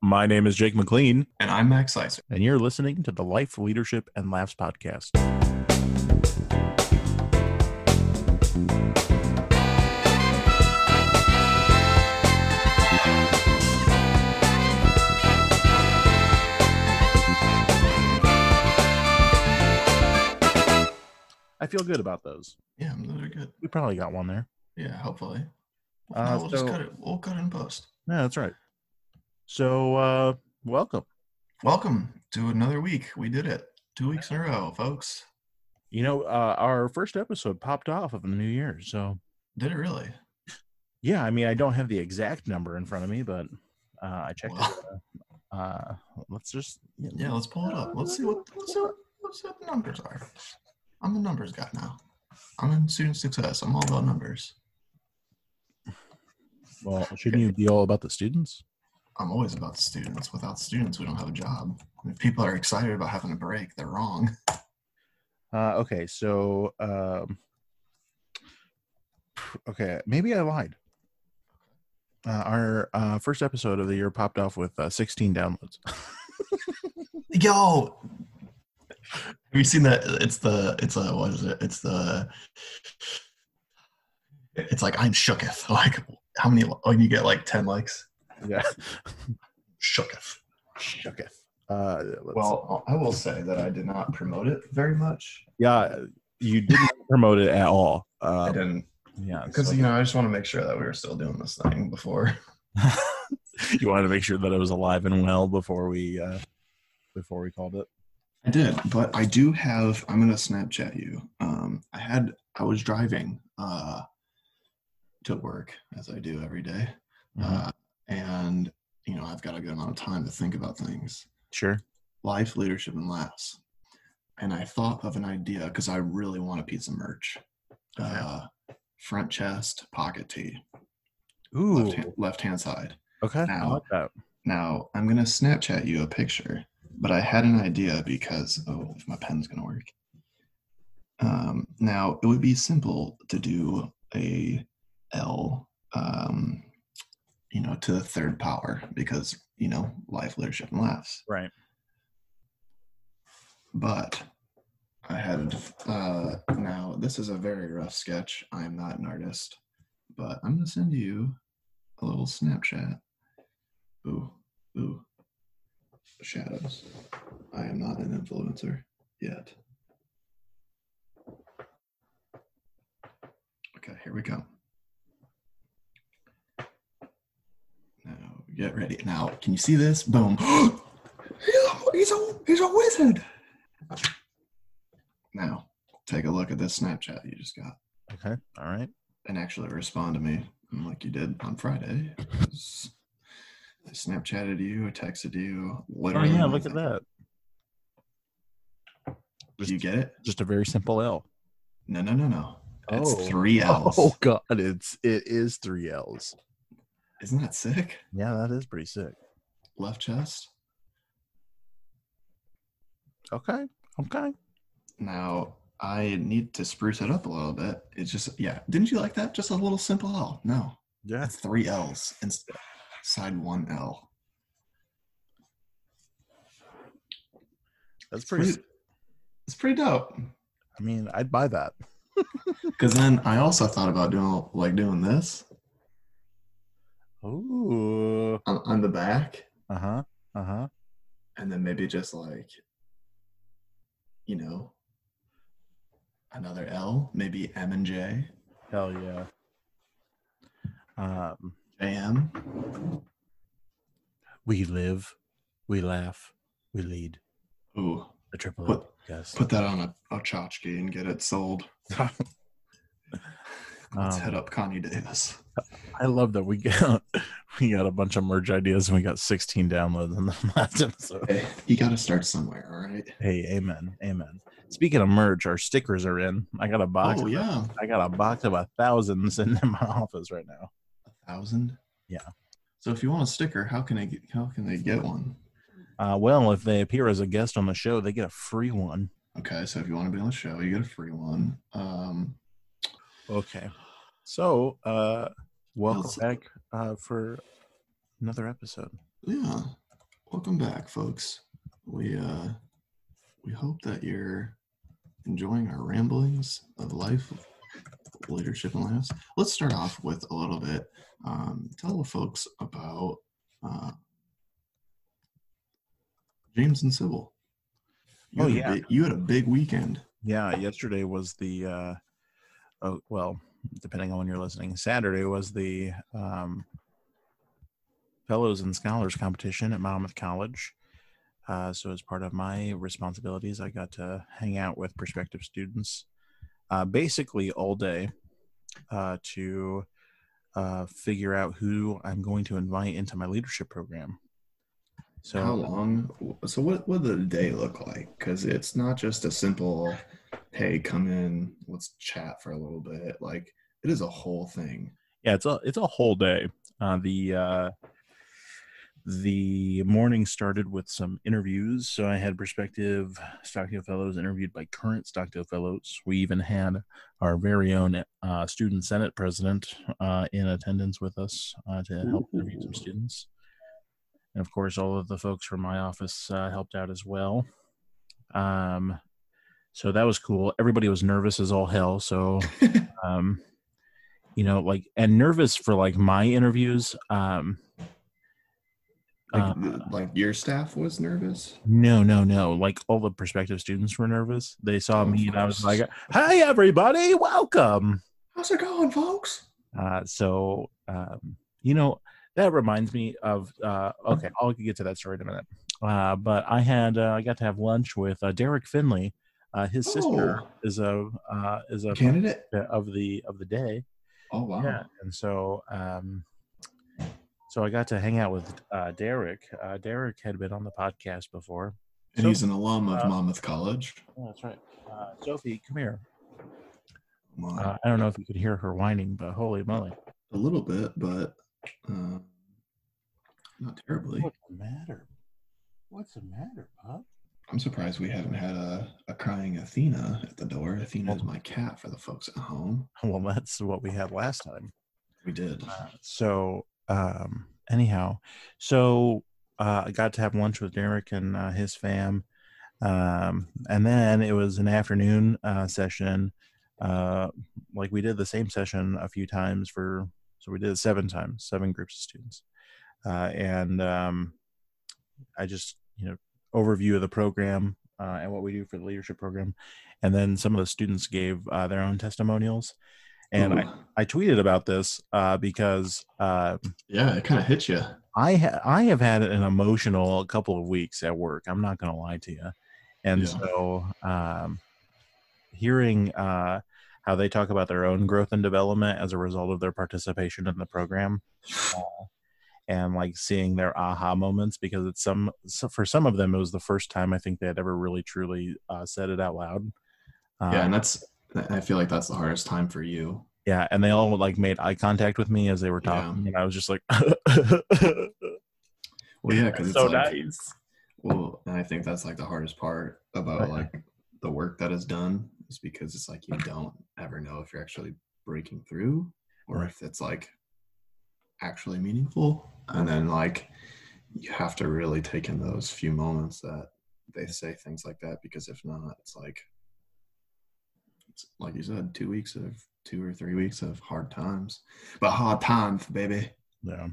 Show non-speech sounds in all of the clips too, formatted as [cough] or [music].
My name is Jake McLean, And I'm Max Sicer. and you're listening to the Life, Leadership, and Laughs podcast. I feel good about those. Yeah, those are good. We probably got one there. Yeah, hopefully. Uh, not, we'll just cut it. We'll cut it in post. Yeah, that's right. So, uh, welcome. Welcome to another week. We did it. Two weeks in a row, folks. You know, uh, our first episode popped off of the new year. So, Did it really? yeah, I mean, I don't have the exact number in front of me, but uh, I checked Wow. it. Uh, uh, let's just, Yeah, let's pull it up. Let's see what let's see what, let's see what the numbers are. I'm the numbers guy now. I'm in student success. I'm all about numbers. well, shouldn't you be all about the students? I'm always about the students. Without students, we don't have a job. If people are excited about having a break, they're wrong. Uh, okay, so, um, okay, maybe I lied. Uh, our uh, first episode of the year popped off with uh, 16 downloads. [laughs] Yo, have you seen that? It's the it's a what is it? It's the it's like I'm shooketh. [laughs] Like how many when you get like ten likes? Yeah. [laughs] Shooketh. Shooketh. Uh, let's- Well, I will say that I did not promote it very much. yeah, you didn't promote it at all. I Uh, didn't yeah, because so- you know I just want to make sure that we were still doing this thing before. [laughs] you wanted to make sure that it was alive and well before we uh, before we called it. I did, but I do have. I'm gonna Snapchat you. Um, I had. I was driving uh, to work as I do every day. Mhm. uh, and you know I've got a good amount of time to think about things, Sure. life, leadership, and laughs. And I thought of an idea because I really want a piece of merch. Okay. Uh, front chest pocket tee, Ooh. left hand, left hand side. Okay. I Now- like that. Now I'm gonna Snapchat you a picture, but I had an idea because oh, if my pen's gonna work. Um, now it would be simple to do a L, um, you know, to the third power because you know life, leadership, and laughs. Right. But I had uh, now this is a very rough sketch. I am not an artist, but I'm gonna send you a little Snapchat. Ooh, ooh. Shadows. I am not an influencer yet. Okay, here we go. Get ready. Now, can you see this? Boom. [gasps] he's a he's a wizard. Now, take a look at this Snapchat you just got Okay. All right. and actually respond to me mm, like you did on Friday. I Snapchatted you, I texted you. Oh yeah, look at that. Do you get it? Just a very simple L. No, no, no, no. It's Oh. three L's. [laughs] Oh god, it's it is three L's. Isn't that sick? Yeah, that is pretty sick. Left chest. Okay. Okay. Now I need to spruce it up a little bit. It's just yeah. Didn't you like that? Just a little simple L. No, Yeah. that's three L's instead. Side one L. That's It's pretty. pretty, it's pretty dope. I mean, I'd buy that. [laughs] Because then I also thought about doing like doing this Ooh. on, on the back, Uh huh. Uh huh. and then maybe just like, you know, another L, maybe M and J, Hell yeah. Um, J M. we live, we laugh, we lead. Ooh, A triple Put- Yes. put that on a, a tchotchke and get it sold. [laughs] Let's Um, hit up Connie Davis. I love that we got [laughs] we got a bunch of merge ideas and we got 16 downloads in the [laughs] last episode. Hey, you got to start somewhere, all right? Hey, amen, amen. Speaking of merge, our stickers are in. I got a box. Oh of- yeah, I got a box of a thousand sitting [laughs] in my office right now. a thousand. Yeah. So if you want a sticker, how can I get, how can they get one? Uh, well, if they appear as a guest on the show, they get a free one. Okay, so if you want to be on the show, you get a free one. Um, Okay. So, uh, welcome back uh, for another episode. yeah. Welcome back, folks. We uh we hope that you're enjoying our ramblings of life, leadership, and laughs. Let's start off with a little bit. Um, tell the folks about uh, James and Sybil. You Oh, yeah. big- you had a big weekend. Yeah, yesterday was the uh oh well, depending on when you're listening, Saturday was the um fellows and scholars competition at Monmouth College. Uh, so as part of my responsibilities, I got to hang out with prospective students uh, basically all day uh, to uh, figure out who I'm going to invite into my leadership program. So How long? So what what did the day look like? Because it's not just a simple, hey, come in, let's chat for a little bit. Like it is a whole thing. yeah it's a it's a whole day uh the uh the morning started with some interviews so i had prospective stockdale fellows interviewed by current stockdale fellows we even had our very own uh, student senate president uh, in attendance with us uh, to help interview some students and of course all of the folks from my office uh, helped out as well. Um so that was cool. Everybody was nervous as all hell. So [laughs] um you know like and nervous for like my interviews um Like, uh, like your staff was nervous. no no no. Like all the prospective students were nervous. They saw Oh, me and i was like hey everybody welcome. How's it going, folks? uh so um you know that reminds me of uh okay i'll get to that story in a minute uh but i had uh, i got to have lunch with uh, derek finley uh his sister Oh. is a uh is a Candidate. of the of the day Oh wow. Yeah, and so um, so I got to hang out with uh, Derek. Uh, Derek had been on the podcast before. And he's an alum of Monmouth College. Oh, that's right. Uh, Sophie, come here. Come. Uh, I don't know if you could hear her whining, but holy moly! a little bit, but uh, not terribly. What's the matter? What's the matter, pup? I'm surprised we haven't had a, a crying Athena at the door. Athena is my cat for the folks at home. [laughs] Well, that's what we had last time. We did. Uh, so um, anyhow, so uh, I got to have lunch with Derek and uh, his fam, um, and then it was an afternoon uh, session. Uh, like we did the same session a few times for, so we did it seven times, seven groups of students, uh, and um, I just you know overview of the program uh, and what we do for the leadership program, and then some of the students gave uh, their own testimonials, and I Ooh. I tweeted about this uh, because uh, yeah, it kind of hit you. I ha- I have had an emotional couple of weeks at work. I'm not going to lie to you, and Yeah. so um, hearing uh, how they talk about their own growth and development as a result of their participation in the program, uh, and like seeing their aha moments because it's some so for some of them it was the first time I think they had ever really truly uh, said it out loud. yeah, Um, and that's. I feel like that's the hardest time for you. yeah, and they all like made eye contact with me as they were Yeah. talking, and I was just like, [laughs] Well, yeah, because it's so like, nice. Well, and I think that's like the hardest part about like the work that is done is because it's like you don't ever know if you're actually breaking through or if it's like actually meaningful. And then like you have to really take in those few moments that they say things like that because if not, it's like it's like you said, two weeks of two or three weeks of hard times. But hard times, baby. Yeah.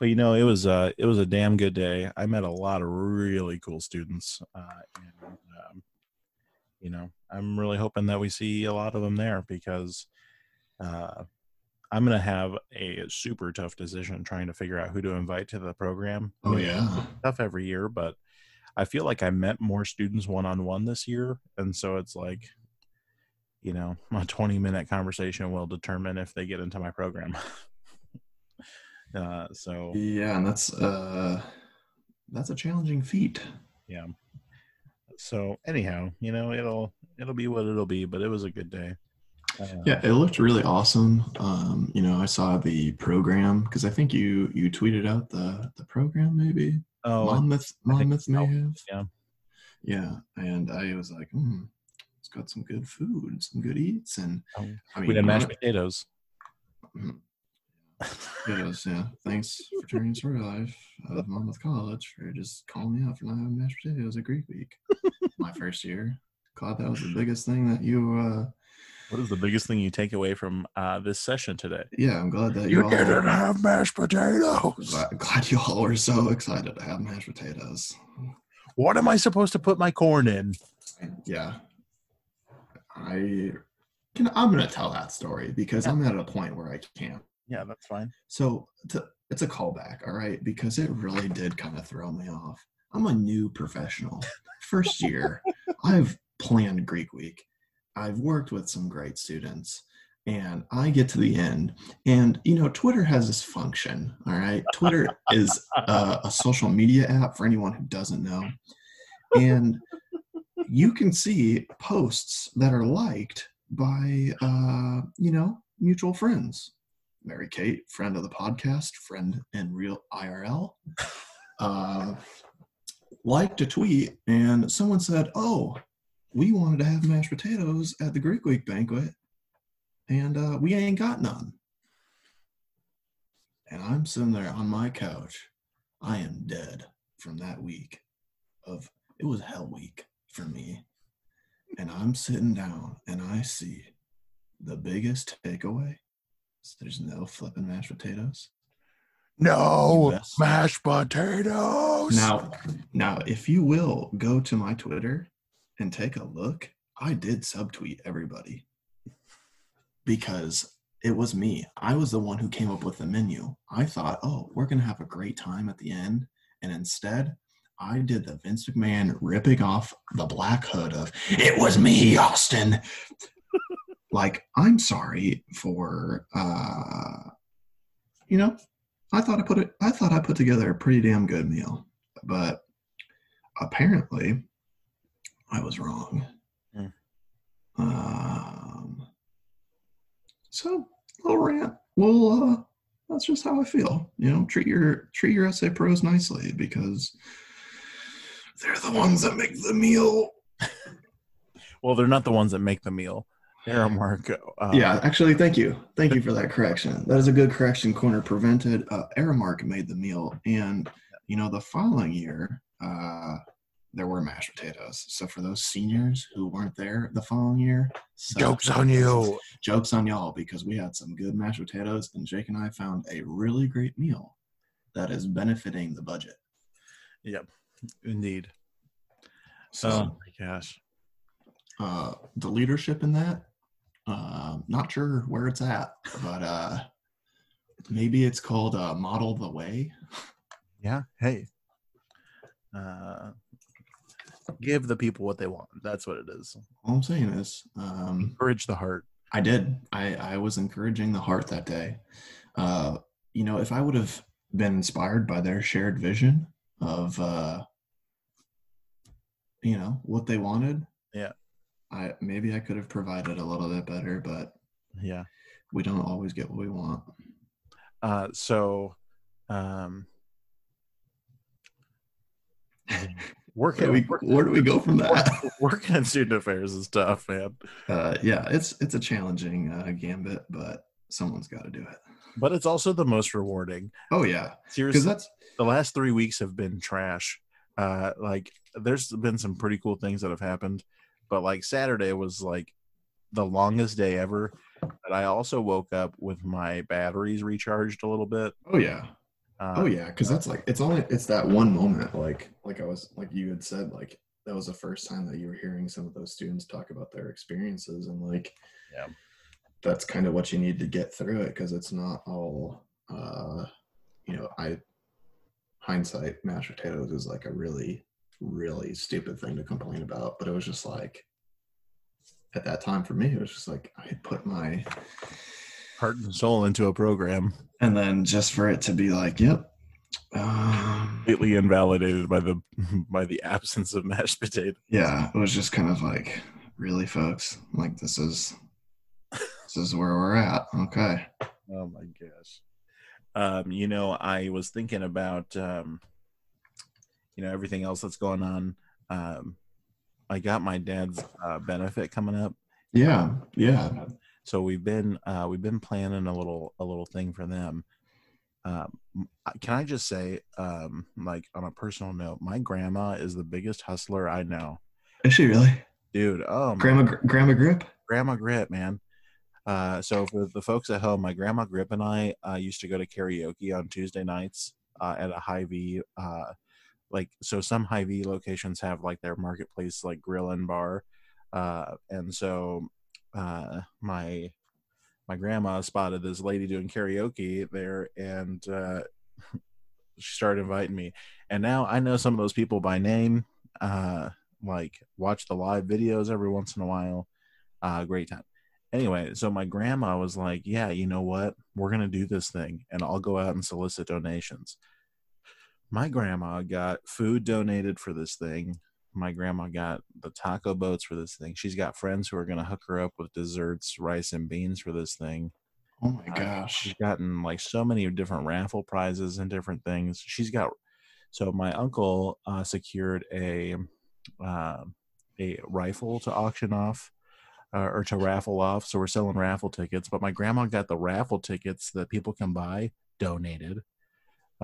But you know, it was uh it was a damn good day. I met a lot of really cool students. Uh and um, you know, I'm really hoping that we see a lot of them there because uh I'm gonna have a super tough decision trying to figure out who to invite to the program. Oh yeah. tough every year, but I feel like I met more students one on one this year, and so it's like, you know, [laughs] a twenty minute conversation will determine if they get into my program. [laughs] uh, so Yeah, and that's uh that's a challenging feat. yeah. So anyhow, you know, it'll it'll be what it'll be, but it was a good day. Uh, Yeah, it looked really awesome. Um, you know, I saw the program because I think you you tweeted out the the program maybe. Oh, Monmouth Monmouth may have. yeah. Yeah, and I was like, hmm, it's got some good food, some good eats, and Oh, I mean, we know, mashed potatoes. Mhm. Potatoes, yeah. Thanks, fraternity story life of Monmouth College, for just calling me out for not having mashed potatoes at Greek Week. [laughs] My first year. Glad that was the biggest thing that you. uh What is the biggest thing you take away from uh, this session today? Yeah, I'm glad that you, all. have mashed potatoes. Glad, glad you all were so excited to have mashed potatoes. What am I supposed to put my corn in? Yeah, I can. I'm gonna tell that story because I'm at a point where I can't. Yeah, that's fine. So to, it's a callback, all right, because it really did kind of throw me off. I'm a new professional, first year. [laughs] I've planned Greek Week. I've worked with some great students, and I get to the end, and you know, Twitter has this function. All right, Twitter [laughs] is a, a social media app for anyone who doesn't know, and you can see posts that are liked by uh, you know mutual friends Mary Kate, friend of the podcast, friend in real IRL, uh, liked a tweet and someone said, Oh, we wanted to have mashed potatoes at the Greek Week banquet and uh, we ain't got none. And I'm sitting there on my couch. I am dead from that week of it was hell week for me. And I'm sitting down and I see the biggest takeaway is there's no flipping mashed potatoes. No mashed potatoes. Now, now, if you will go to my Twitter and take a look, I did subtweet everybody because it was me. I was the one who came up with the menu. I thought, oh, we're gonna have a great time at the end, and instead, I did the Vince McMahon ripping off the black hood of "It was me, Austin." Like, I'm sorry for, uh, you know, I thought I put it. I thought I put together a pretty damn good meal, but apparently, I was wrong. Hmm. Um, so little rant. Well, uh, that's just how I feel. You know, treat your treat your SA pros nicely because they're the ones that make the meal. [laughs] Well, they're not the ones that make the meal. Marco. Uh, yeah, actually, thank you, thank you for that correction. That is a good correction. Corner prevented. Uh, Aramark made the meal, and you know the following year, uh, there were mashed potatoes. So for those seniors who weren't there the following year, suck. Jokes on you. Jokes on y'all because we had some good mashed potatoes, and Jake and I found a really great meal that is benefiting the budget. Yep, indeed. So Oh my gosh. uh, the leadership in that, uh, not sure where it's at, but uh, maybe it's called uh, Model the Way. Yeah. Hey. Uh, give the people what they want. That's what it is. All I'm saying is, um, Encourage the heart. I did. I, I was encouraging the heart that day. Uh, you know, if I would have been inspired by their shared vision of, uh, you know, what they wanted, Yeah. I maybe I could have provided a little bit better, but Yeah. we don't always get what we want. Uh, so, um, [laughs] Where working, do we, where do we go from that? [laughs] working in student affairs is tough, man. Uh, yeah, it's it's a challenging uh, gambit, but someone's got to do it. But it's also the most rewarding. Oh yeah, Seriously, that's the last three weeks have been trash. Uh, like there's been some pretty cool things that have happened, but like Saturday was like the longest day ever. But I also woke up with my batteries recharged a little bit. oh yeah, Uh, oh yeah, because that's like it's only it's that one moment. Like like I was like you had said like that was the first time that you were hearing some of those students talk about their experiences and like Yeah. that's kind of what you need to get through it because it's not all uh you know i hindsight mashed potatoes is like a really really stupid thing to complain about but it was just like at that time for me it was just like i had put my heart and soul into a program and then just for it to be like yep um, completely invalidated by the [laughs] by the absence of mashed potato. yeah it was just kind of like really folks like this is this is where we're at okay Oh my gosh. Um, you know, I was thinking about um, you know, everything else that's going on. Um, I got my dad's uh, benefit coming up. yeah yeah so we've been uh, we've been planning a little a little thing for them. Um, can I just say, um, like on a personal note, my grandma is the biggest hustler I know. Is she really, dude? Oh, grandma, grandma grip, grandma grip, man. Uh, so for the folks at home, my grandma Grip and I uh, used to go to karaoke on Tuesday nights uh, at a Hy-Vee Uh, like so, some Hy-Vee locations have like their marketplace like grill and bar, uh, and so uh, my my grandma spotted this lady doing karaoke there, and uh, [laughs] she started inviting me. And now I know some of those people by name. uh, like watch the live videos every once in a while. Uh, great time anyway, so my grandma was like, Yeah, you know what? We're going to do this thing and I'll go out and solicit donations. My grandma got food donated for this thing. My grandma got the taco boats for this thing. She's got friends who are going to hook her up with desserts, rice, and beans for this thing. Oh my uh, gosh. She's gotten like so many different raffle prizes and different things. She's got, so my uncle uh, secured a, uh, a rifle to auction off uh, or to raffle off. So we're selling raffle tickets. But my grandma got the raffle tickets that people can buy donated.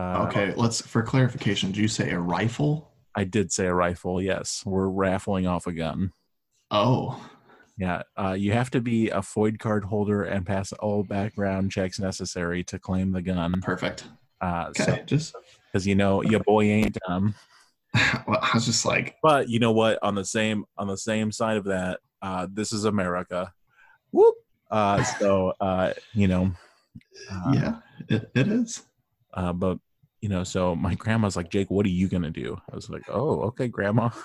Uh, okay, let's for clarification. Do you say a rifle? I did say a rifle. Yes, we're raffling off a gun. Oh, yeah. Uh, you have to be a FOID card holder and pass all background checks necessary to claim the gun. Perfect. Uh, okay, so, just because you know your boy ain't dumb. [laughs] well, I was just like, but you know what? On the same on the same side of that, uh, this is America. Whoop. Uh, so uh, you know, uh, yeah, it, it is. Uh, but you know, so my grandma's like, Jake, what are you gonna do? I was like, oh, okay, grandma. [laughs]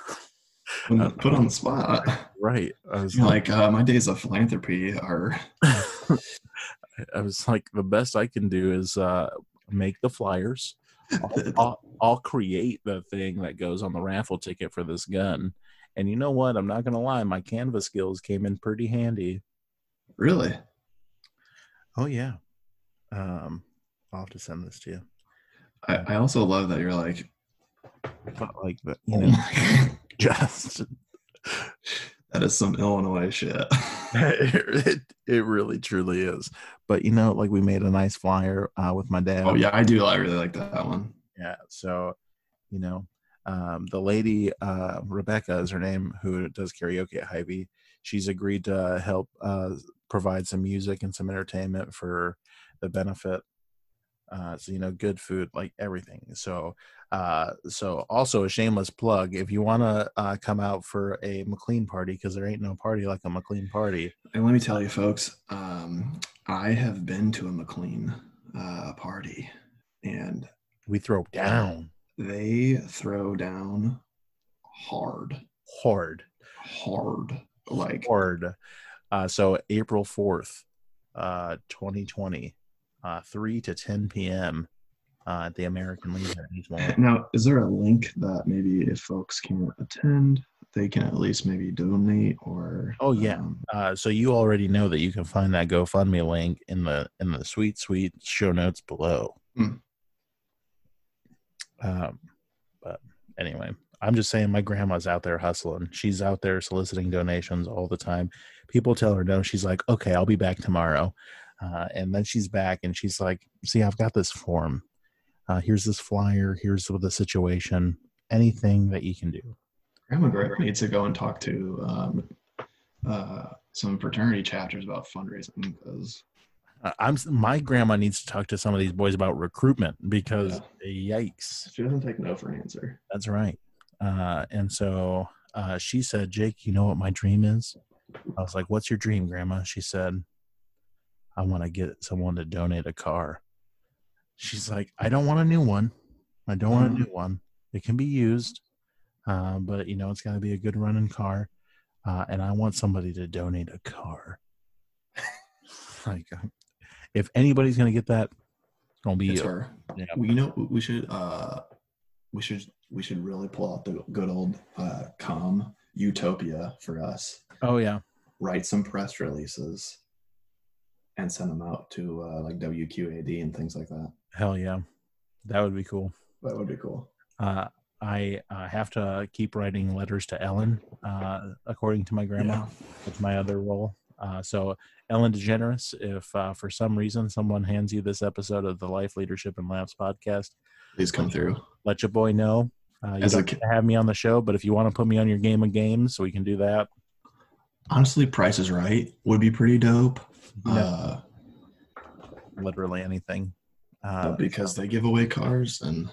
Uh, put on the spot. [laughs] Right. I was like, like uh, my days of philanthropy are. [laughs] I was like, the best I can do is uh, make the flyers. I'll, I'll, I'll, create the thing that goes on the raffle ticket for this gun, and you know what? I'm not going to lie, my Canva skills came in pretty handy. Really? Oh, yeah. Um, I'll have to send this to you. I, I also love that you're like, but like, the, you know, [laughs] just [laughs] that is some Illinois shit. [laughs] it, it really truly is. But you know, like we made a nice flyer uh, with my dad. Oh yeah, I do. I really like that one. Yeah. So, you know, um, the lady uh, Rebecca is her name who does karaoke at Hy-Vee. She's agreed to help uh, provide some music and some entertainment for the benefit. Uh, so you know, good food, like everything. So, uh, so also a shameless plug: if you want to uh, come out for a McLean party, because there ain't no party like a McLean party. And let me tell you, folks, um, I have been to a McLean uh, party, and we throw down they throw down hard. Hard. Hard. Like hard. Uh, so April 4th, uh, 2020, uh, 3 to 10 p.m. Uh, at the American Legion. Now, is there a link that maybe if folks can't attend, they can at least maybe donate or? Oh yeah. Um, uh, so you already know that you can find that GoFundMe link in the in the sweet sweet show notes below. Hmm. Um, but anyway, I'm just saying my grandma's out there hustling. She's out there soliciting donations all the time. People tell her no. She's like, okay, I'll be back tomorrow. Uh, and then she's back and she's like, see, I've got this form. Uh, here's this flyer. Here's the situation. Anything that you can do. Grandma Gregory needs to go and talk to um, uh, some fraternity chapters about fundraising because I'm my grandma needs to talk to some of these boys about recruitment because yeah. yikes. She doesn't take no for an answer. That's right. Uh, and so uh, she said, Jake, you know what my dream is? I was like, What's your dream, Grandma? She said, I want to get someone to donate a car. She's like, I don't want a new one. I don't want a mm-hmm. new one. It can be used, uh, but you know, it's got to be a good running car. Uh, and I want somebody to donate a car. [laughs] like, if anybody's gonna get that, it's gonna be it's her. Yeah. Well, you know, we should uh, we should we should really pull out the good old uh, com utopia for us. Oh yeah. Write some press releases and send them out to uh, like WQAD and things like that. Hell yeah, that would be cool. That would be cool. Uh, I uh, have to keep writing letters to Ellen, uh, according to my grandma. Yeah. That's my other role. Uh, so, Ellen DeGeneres, if uh, for some reason someone hands you this episode of the Life Leadership and Laughs podcast, Please come through. let your boy know. Uh, you As don't have me on the show, but if you want to put me on your game of games, we can do that. Honestly, Price is Right would be pretty dope. Yeah. Uh, Literally anything. Uh, because they give away cars and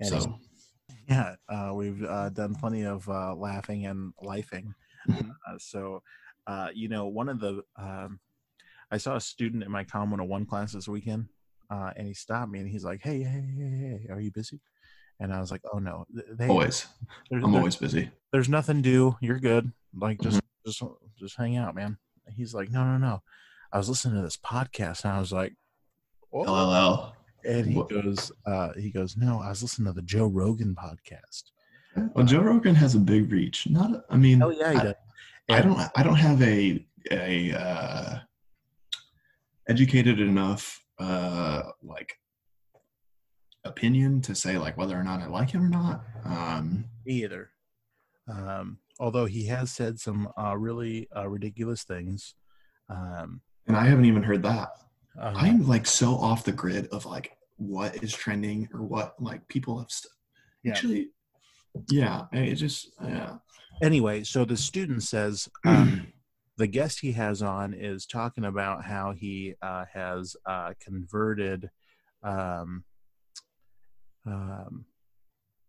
and so yeah, uh, we've uh, done plenty of uh, laughing and lifing. Mhm. Uh, so, uh, you know, one of the um, I saw a student in my Com 101 class this weekend, uh, and he stopped me and he's like, "Hey, hey, hey, hey, are you busy?" And I was like, "Oh no, they, always there's, I'm always busy. there's nothing to do. You're good. Like just just just hang out, man." He's like, "No, no, no." I was listening to this podcast and I was like, "Oh." LLL. And he goes, uh, he goes, no, I was listening to the Joe Rogan podcast. Well, Joe Rogan has a big reach. Not, I mean, Oh yeah, he I, does. I don't, I don't have a a uh, educated enough uh, like opinion to say like whether or not I like him or not. Um, either. Um, although he has said some uh, really uh, ridiculous things. Um, and I haven't even heard that. uh, I'm like so off the grid of like what is trending or what like people have st- Yeah. actually. Yeah, it just yeah. anyway, so the student says [clears throat] um, the guest he has on is talking about how he uh, has uh, converted um, um,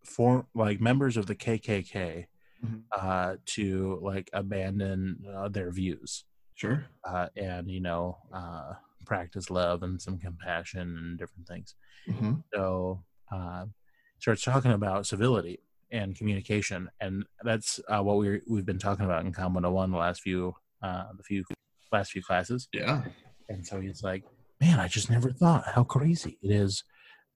for like members of the KKK Mhm. uh, to like abandon uh, their views. Sure. uh, and you know uh, practice love and some compassion and different things hmm so uh, starts talking about civility and communication and that's uh, what we we've been talking about in com 101 the last few uh, the few last few classes Yeah. and so he's like man i just never thought how crazy it is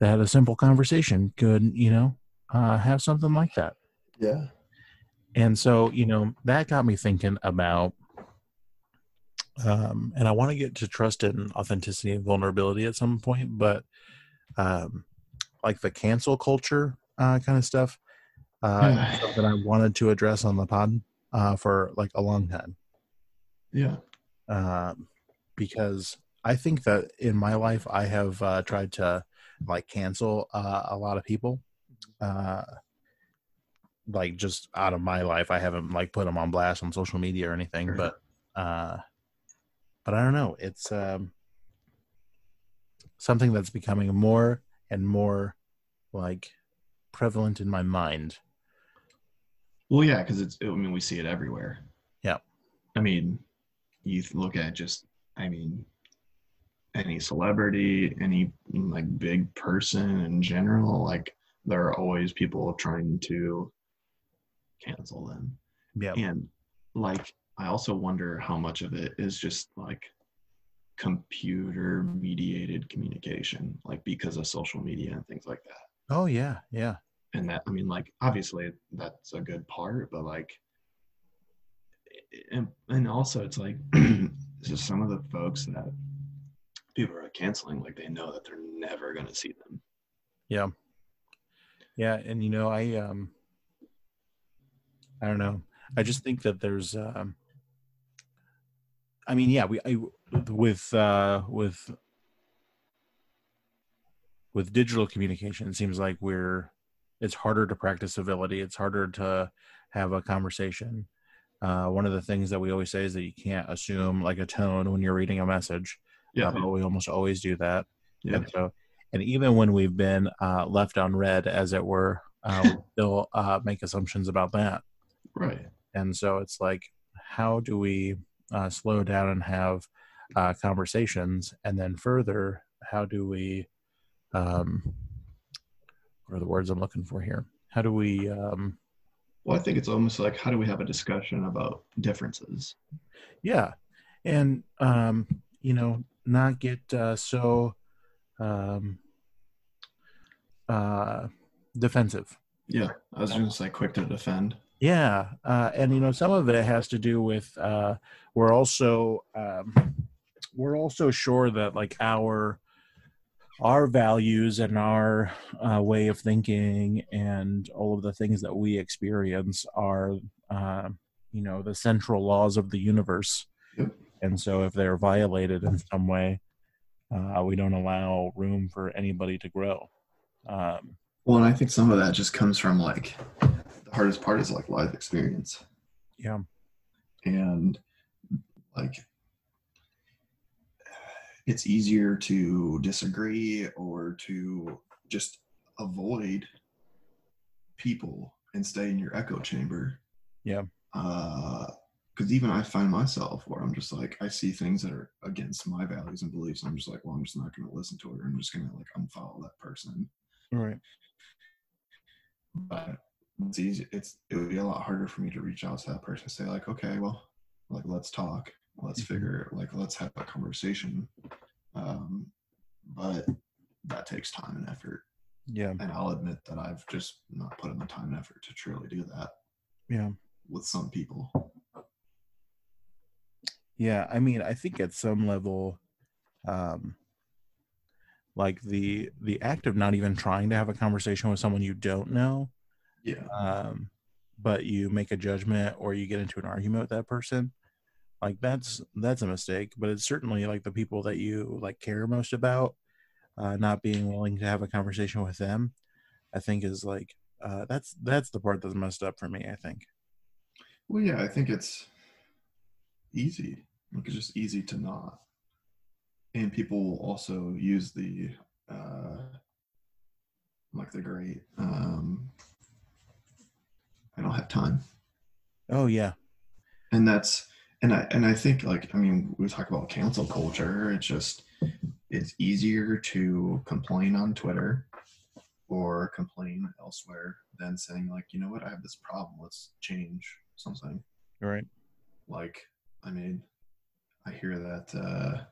that a simple conversation could you know uh, have something like that Yeah. And so you know that got me thinking about um and i want to get to trust and authenticity and vulnerability at some point but um like the cancel culture uh kind of stuff uh is [sighs] i wanted to address on the pod uh for like a long time Yeah. um because i think that in my life i have uh tried to like cancel uh, a lot of people uh like just out of my life i haven't like put them on blast on social media or anything Sure. but uh but i don't know it's um something that's becoming more and more like prevalent in my mind Well, yeah, because it's. I mean, we see it everywhere. Yeah. I mean, you look at just. I mean, any celebrity, any like big person in general, like there are always people trying to cancel them, yeah and like I also wonder how much of it is just like computer mediated communication, like because of social media and things like that. oh yeah yeah and that i mean like obviously that's a good part but like and, and also it's like [clears throat] just some of the folks that people are canceling like they know that they're never going to see them Yeah. Yeah, and you know, I um I don't know. I just think that there's um I mean, yeah, we I with uh with with digital communication, it seems like we're it's harder to practice civility. It's harder to have a conversation. Uh, one of the things that we always say is that you can't assume like a tone when you're reading a message. yeah Uh, but we almost always do that. yeah And so, and even when we've been uh, left on red, as it were, uh, we [laughs] still uh, make assumptions about that. Right And so it's like, how do we uh, slow down and have uh, conversations? And then further, how do we, um, what are the words I'm looking for here? How do we, um, well i think it's almost like how do we have a discussion about differences yeah, and um, you know, not get uh, so um, uh, defensive. yeah i was just like quick to defend Yeah, uh, and you know some of it has to do with uh, we're also um, we're also sure that like our our values and our uh, way of thinking and all of the things that we experience are uh, you know the central laws of the universe Yep. and so if they're violated in some way uh, we don't allow room for anybody to grow um, Well, and I think some of that just comes from like the hardest part is like life experience. yeah and like it's easier to disagree or to just avoid people and stay in your echo chamber Yeah. uh because even i find myself where i'm just like i see things that are against my values and beliefs and i'm just like well i'm just not going to listen to it or i'm just going to like unfollow that person right but it's easy it's it would be a lot harder for me to reach out to that person and say like okay well like let's talk. Let's Mhm. figure like let's have a conversation. Um but that takes time and effort. Yeah. And i'll admit that i've just not put in the time and effort to truly do that yeah. with some people. Yeah, I mean, I think at some level, um, like the the act of not even trying to have a conversation with someone you don't know, yeah um, but you make a judgment or you get into an argument with that person, like that's that's a mistake. But it's certainly like the people that you like care most about, uh, not being willing to have a conversation with them, I think is like uh, that's that's the part that's messed up for me. I think. well yeah i think it's easy like it's just easy to not and people will also use the uh like the great um i don't have time. Oh yeah, and that's and i and i think like i mean we talk about cancel culture. It's just it's easier to complain on twitter or complain elsewhere than saying like you know what? I have this problem. Let's change something. Right. like i mean i hear that uh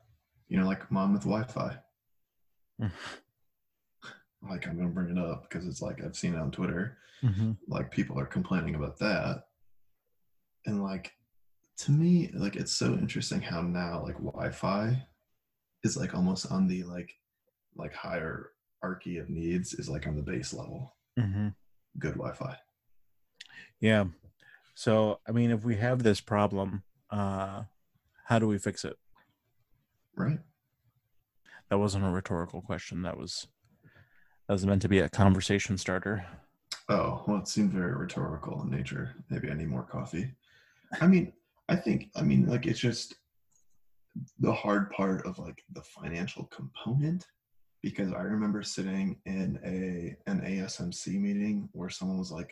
you know like mom with wi-fi. [laughs] Like i'm gonna bring it up because it's like i've seen it on twitter. Hmm like people are complaining about that. And like to me like it's so interesting how now like wi-fi is like almost on the like like hierarchy of needs is like on the base level. Hmm good wi-fi. Yeah. So, I mean, if we have this problem, uh, how do we fix it? Right That wasn't a rhetorical question. That was that was meant to be a conversation starter. oh well it seemed very rhetorical in nature maybe i need more coffee i mean i think i mean like it's just the hard part of like the financial component because I remember sitting in a an ASMC meeting where someone was like,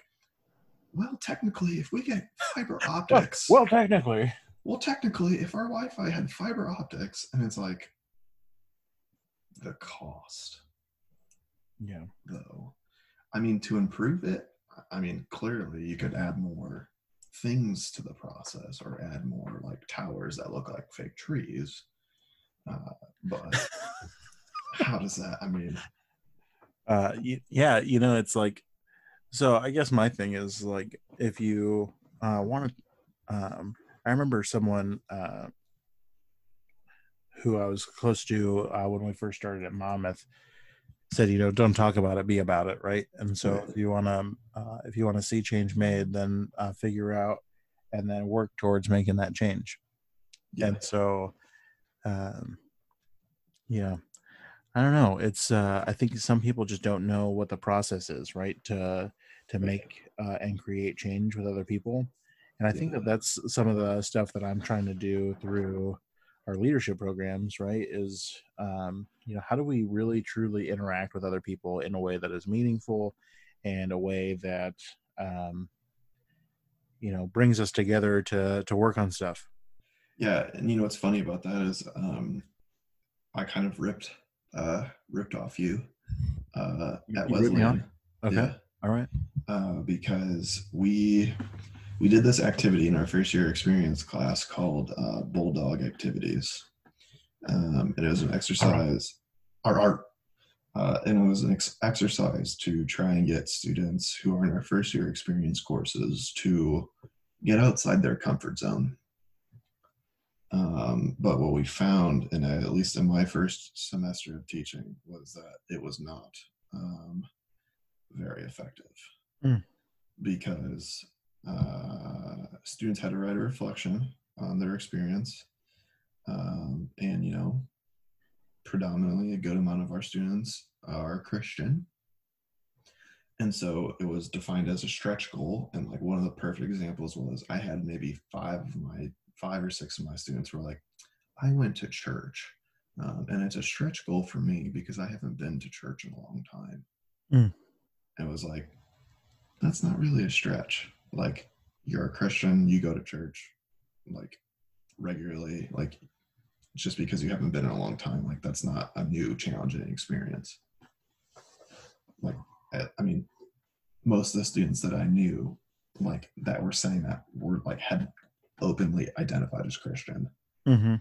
"Well, technically, if we get fiber optics, well, technically. Technically, if our Wi-Fi had fiber optics," and it's like the cost, Yeah. though. I mean, to improve it, I mean, clearly you could add more things to the process or add more like towers that look like fake trees. Uh, but [laughs] how does that? I mean, Uh, yeah. You know, it's like. So I guess my thing is like if you uh, want to. Um, I remember someone uh, who I was close to uh, when we first started at Monmouth said, you know, don't talk about it, be about it, right? And so if you want to, uh, if you want to see change made, then uh, figure out and then work towards making that change. yeah, And so, um, yeah, I don't know. It's uh, I think some people just don't know what the process is, right? To to make uh, and create change with other people, and I think that that's some of the stuff that I'm trying to do through our leadership programs. Right? Is um, you know how do we really truly interact with other people in a way that is meaningful, and a way that um, you know brings us together to to work on stuff. yeah. And you know what's funny about that is, um, I kind of ripped uh, ripped off you uh, You- at you ripped me off? Wesleyan. Okay. Yeah. All right. uh, because we we did this activity in our first year experience class called uh, bulldog activities. Um, and it was an exercise our art uh, and it was an ex- exercise to try and get students who are in our first year experience courses to get outside their comfort zone. Um, but what we found and at least in my first semester of teaching was that it was not um, very effective. Mm. because uh, students had to write a reflection on their experience. Um, and, you know, predominantly a good amount of our students are Christian. And so it was defined as a stretch goal. And like one of the perfect examples was I had maybe five of my five or six of my students were like, I went to church. Um, and it's a stretch goal for me because I haven't been to church in a long time. Mm. And it was like, that's not really a stretch. Like, you're a Christian, you go to church like regularly. Like, just because you haven't been in a long time, like, that's not a new challenging experience. Like, I, I mean, most of the students that I knew, like, that were saying that were like, had openly identified as Christian. Mm-hmm.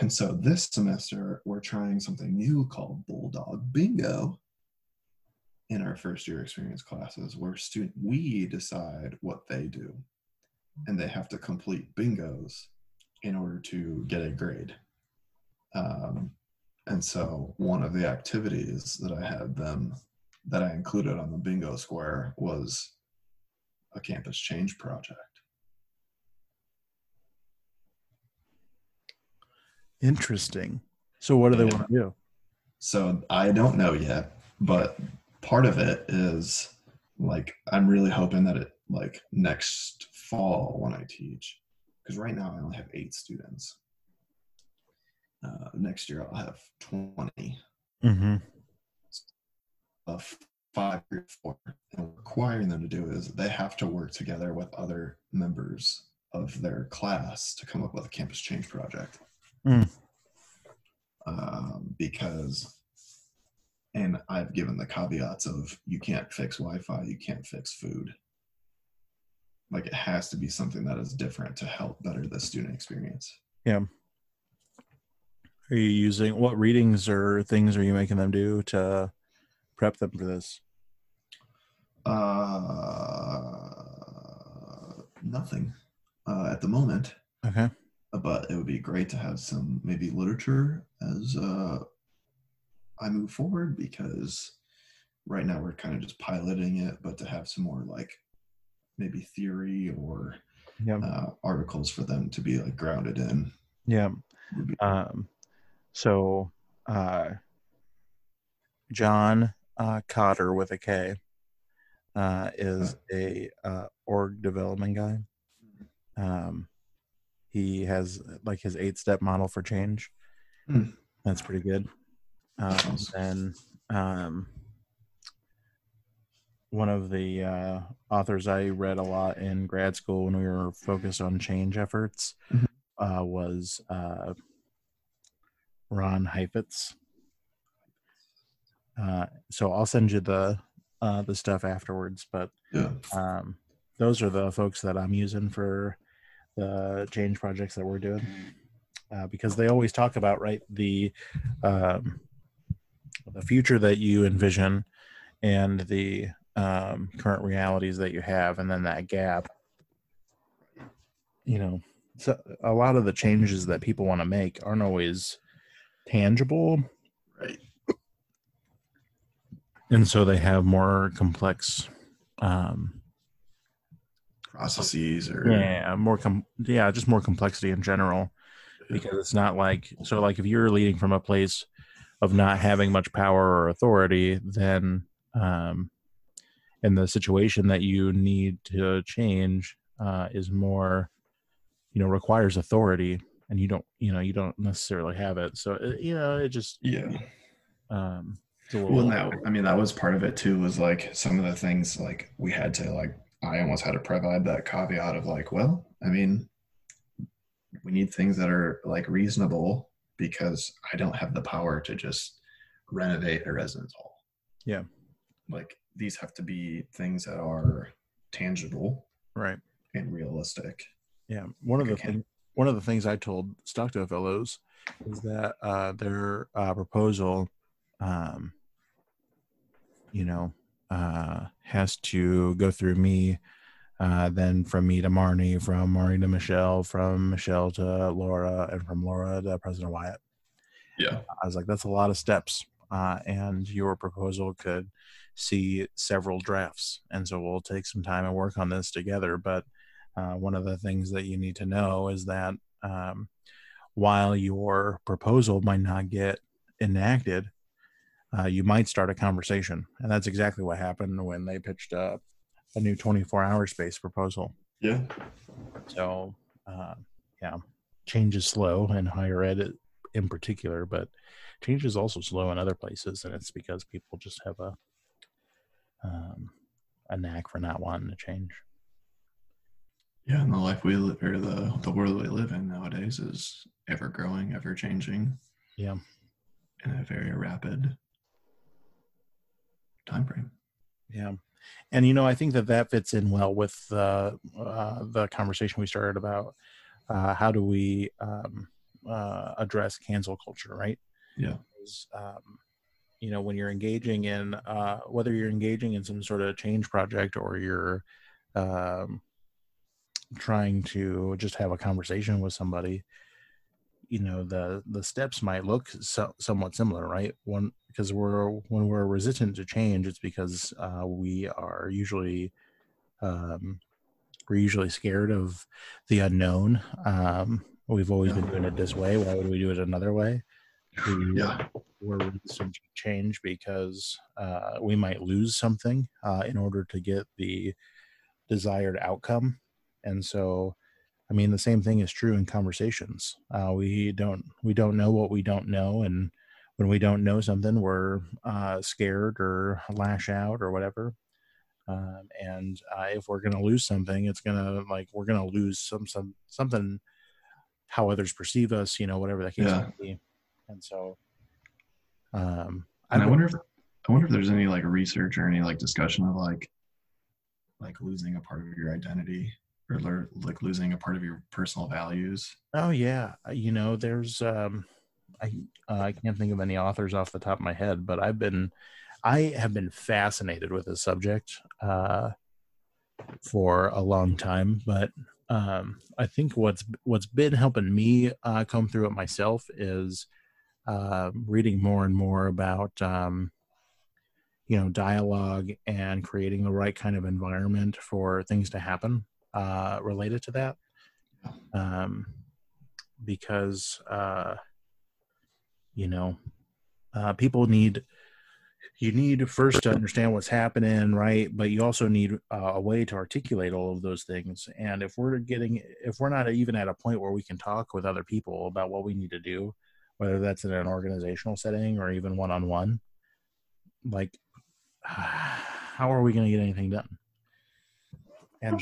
And so this semester, we're trying something new called Bulldog Bingo in our first year experience classes, where student we decide what they do, and they have to complete bingos in order to get a grade. Um, and so one of the activities that I had them that I included on the bingo square was a campus change project. Interesting. So, what do they Yeah. want to do? So I don't know yet, but part of it is like I'm really hoping that it like next fall when I teach, because right now I only have eight students. Uh, next year I'll have twenty Mm-hmm. of five or four. And requiring them to do is they have to work together with other members of their class to come up with a campus change project. Mm. Um, because, and I've given the caveats of you can't fix Wi Fi, you can't fix food. Like it has to be something that is different to help better the student experience. Yeah. Are you using what readings or things are you making them do to prep them for this? Uh, nothing uh, at the moment. Okay. but it would be great to have some maybe literature as uh, I move forward because right now we're kind of just piloting it, but to have some more like maybe theory or Yeah. uh, articles for them to be like grounded in. Yeah. Um, so, uh, John uh, Kotter with a K uh, is a uh, org development guy. Um, he has like his eight step model for change. Hmm. That's pretty good. Um, and um, one of the uh, authors I read a lot in grad school when we were focused on change efforts Mhm. uh, was uh, Ron Heifetz. Uh, so I'll send you the uh, the stuff afterwards, but yeah. um, those are the folks that I'm using for the change projects that we're doing uh, because they always talk about right the um, the future that you envision and the um, current realities that you have, and then that gap. You know, so a lot of the changes that people want to make aren't always tangible, Right. and so they have more complex um, Processes or yeah more com- yeah just more complexity in general because it's not like so like if you're leading from a place of not having much power or authority then um and the situation that you need to change uh is more you know requires authority and you don't you know you don't necessarily have it so you know it just yeah. um it's a little Well, now, I mean, that was part of it too, was like some of the things like we had to, like, I almost had to provide that caveat of like, well, I mean, we need things that are like reasonable because I don't have the power to just renovate a residence hall. Yeah. Like, these have to be things that are tangible right and realistic. Yeah, one of the Okay. thing, one of the things I told Stockdale Fellows is that uh, their uh, proposal, um, you know, uh, has to go through me, uh, then from me to Marnie, from Marnie to Michelle, from Michelle to Laura, and from Laura to President Wyatt. Yeah. I was like, that's a lot of steps, uh, and your proposal could see several drafts, and so we'll take some time and work on this together. But uh, one of the things that you need to know is that um, while your proposal might not get enacted, uh, you might start a conversation. And that's exactly what happened when they pitched a, a new 24 hour space proposal. Yeah. So, uh, yeah, change is slow in higher ed in particular, but change is also slow in other places. And it's because people just have a, um, a knack for not wanting to change. Yeah, and the life we live, or the the world we live in nowadays is ever growing, ever changing. Yeah, in a very rapid time frame. Yeah, and you know, I think that that fits in well with the uh, the conversation we started about uh, how do we um, uh, address cancel culture, right? Yeah. Um, you know, when you're engaging in uh, whether you're engaging in some sort of change project or you're um, trying to just have a conversation with somebody you know the the steps might look so, somewhat similar right? One because we're when we're resistant to change it's because uh, we are usually um, we're usually scared of the unknown. Um, we've always yeah. been doing it this way. Why would we do it another way? We, [sighs] yeah. we're resistant to change because uh, we might lose something uh, in order to get the desired outcome. And so i mean the same thing is true in conversations. Uh, we don't we don't know what we don't know and when we don't know something we're uh, scared or lash out or whatever. Um, and uh, if we're going to lose something it's going to like we're going to lose some some something how others perceive us you know whatever that case yeah. be. And so um and I, I wonder if i wonder if there's any like research or any like discussion of like like losing a part of your identity or like losing a part of your personal values? Oh yeah. Uh, you know there's um i uh, i can't think of any authors off the top of my head but i've been i have been fascinated with this subject uh for a long time but um i think what's what's been helping me uh come through it myself is uh reading more and more about um you know dialogue and creating the right kind of environment for things to happen uh, related to that um, because uh, you know uh, people need you need first to understand what's happening right? But you also need uh, a way to articulate all of those things. And if we're getting if we're not even at a point where we can talk with other people about what we need to do whether that's in an organizational setting or even one-on-one like [sighs] how are we going to get anything done? And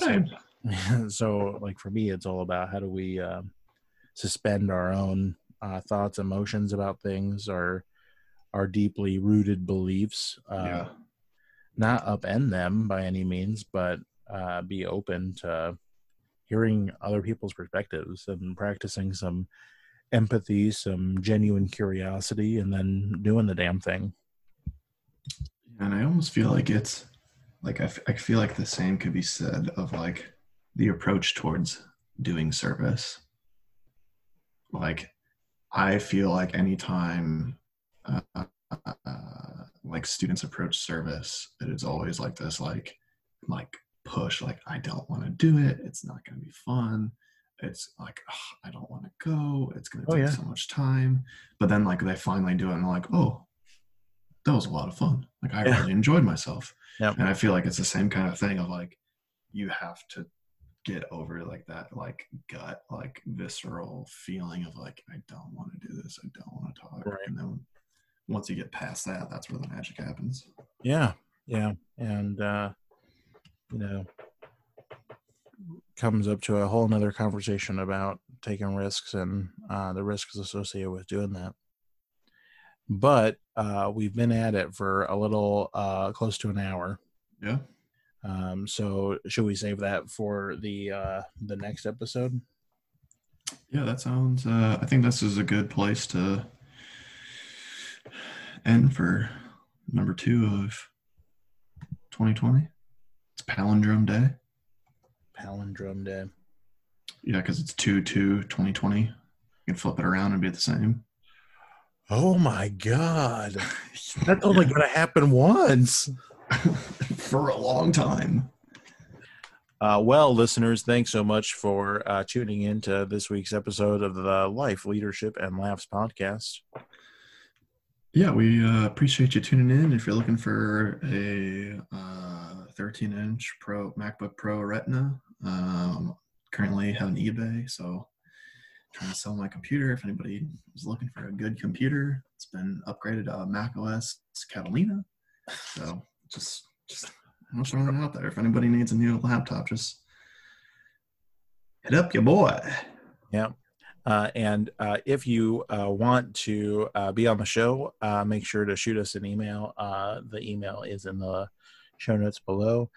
[laughs] so like for me it's all about how do we uh, suspend our own uh, thoughts emotions about things or our deeply rooted beliefs uh, yeah. not upend them by any means but uh, be open to hearing other people's perspectives and practicing some empathy some genuine curiosity and then doing the damn thing and i almost feel like it's like I, f- I feel like the same could be said of like the approach towards doing service. Like, I feel like anytime uh, uh, like students approach service, it is always like this, like, like push, like I don't want to do it. It's not going to be fun. It's like I don't want to go. It's going to oh, take yeah. so much time. But then like they finally do it, and they're like, oh, that was a lot of fun. Like I yeah. really enjoyed myself. Yep. And I feel like it's the same kind of thing of like you have to get over like that like gut like visceral feeling of like i don't want to do this i don't want to talk. Right. and then once you get past that that's where the magic happens. Yeah yeah. And uh you know comes up to a whole nother conversation about taking risks and uh the risks associated with doing that. But uh we've been at it for a little uh close to an hour. Yeah um, so should we save that for the uh, the next episode? Yeah, that sounds. Uh, I think this is a good place to end for number two of 2020. It's Palindrome Day. Palindrome Day. Yeah, because it's 2 2 2020. You can flip it around and be the same. Oh my God. [laughs] That's only yeah. going to happen once. [laughs] for a long time. Uh, well, listeners, thanks so much for uh, tuning in to this week's episode of the Life, Leadership, and Laughs podcast. Yeah, we uh, appreciate you tuning in. If you're looking for a 13 inch Pro MacBook Pro Retina, um, currently have an eBay, so trying to sell my computer. If anybody is looking for a good computer, it's been upgraded to Mac OS Catalina. So just just I'm throwing it out there. If anybody needs a new laptop, just hit up your boy. Yeah. Uh, and uh, if you uh, want to uh, be on the show, uh, make sure to shoot us an email. Uh, the email is in the show notes below.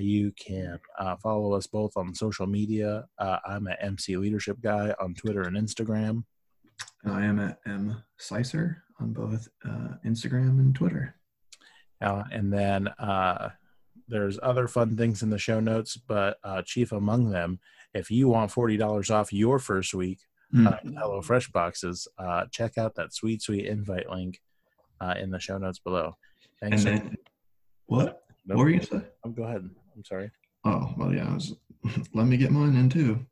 you can follow us both on social media. I'm at MC Leadership Guy on Twitter and Instagram. And I am at M Sicer on both Instagram and Twitter. And then there's other fun things in the show notes, but chief among them, if you want $40 off your first week mm. uh, Hello Fresh boxes, uh, check out that sweet, sweet invite link uh, in the show notes below. Thanks. And then, what? Nope. What were you going? Oh, go ahead. I'm sorry. Oh, well, yeah. Was, [laughs] let me get mine in too.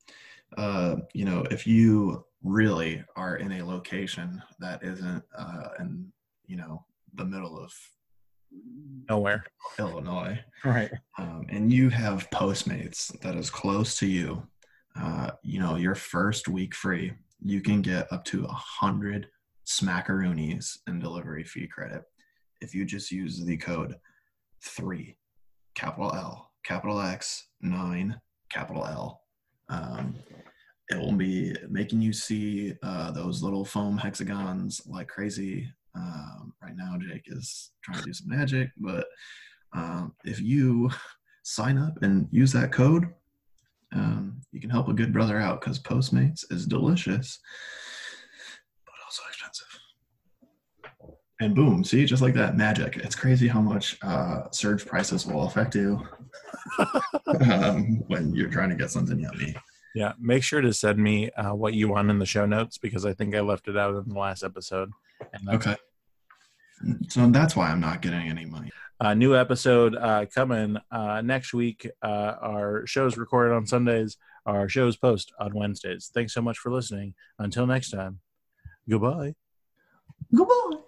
Uh, you know, if you really are in a location that isn't uh, in, you know, the middle of nowhere, Illinois, right? Um, and you have Postmates that is close to you, uh, you know, your first week free, you can get up to a hundred smackaroonies in delivery fee credit if you just use the code three, capital L, capital X, nine, capital L. Um, it will be making you see uh, those little foam hexagons like crazy. Um, right now, Jake is trying to do some magic, but um, if you [laughs] sign up and use that code, um, you can help a good brother out because Postmates is delicious, but also expensive. And boom, see, just like that, magic. It's crazy how much uh, surge prices will affect you [laughs] um, when you're trying to get something yummy. Yeah, make sure to send me uh, what you want in the show notes because I think I left it out in the last episode. Okay. So that's why I'm not getting any money. A new episode uh, coming uh, next week. Uh, our shows recorded on Sundays. Our shows post on Wednesdays. Thanks so much for listening. Until next time, goodbye. Goodbye.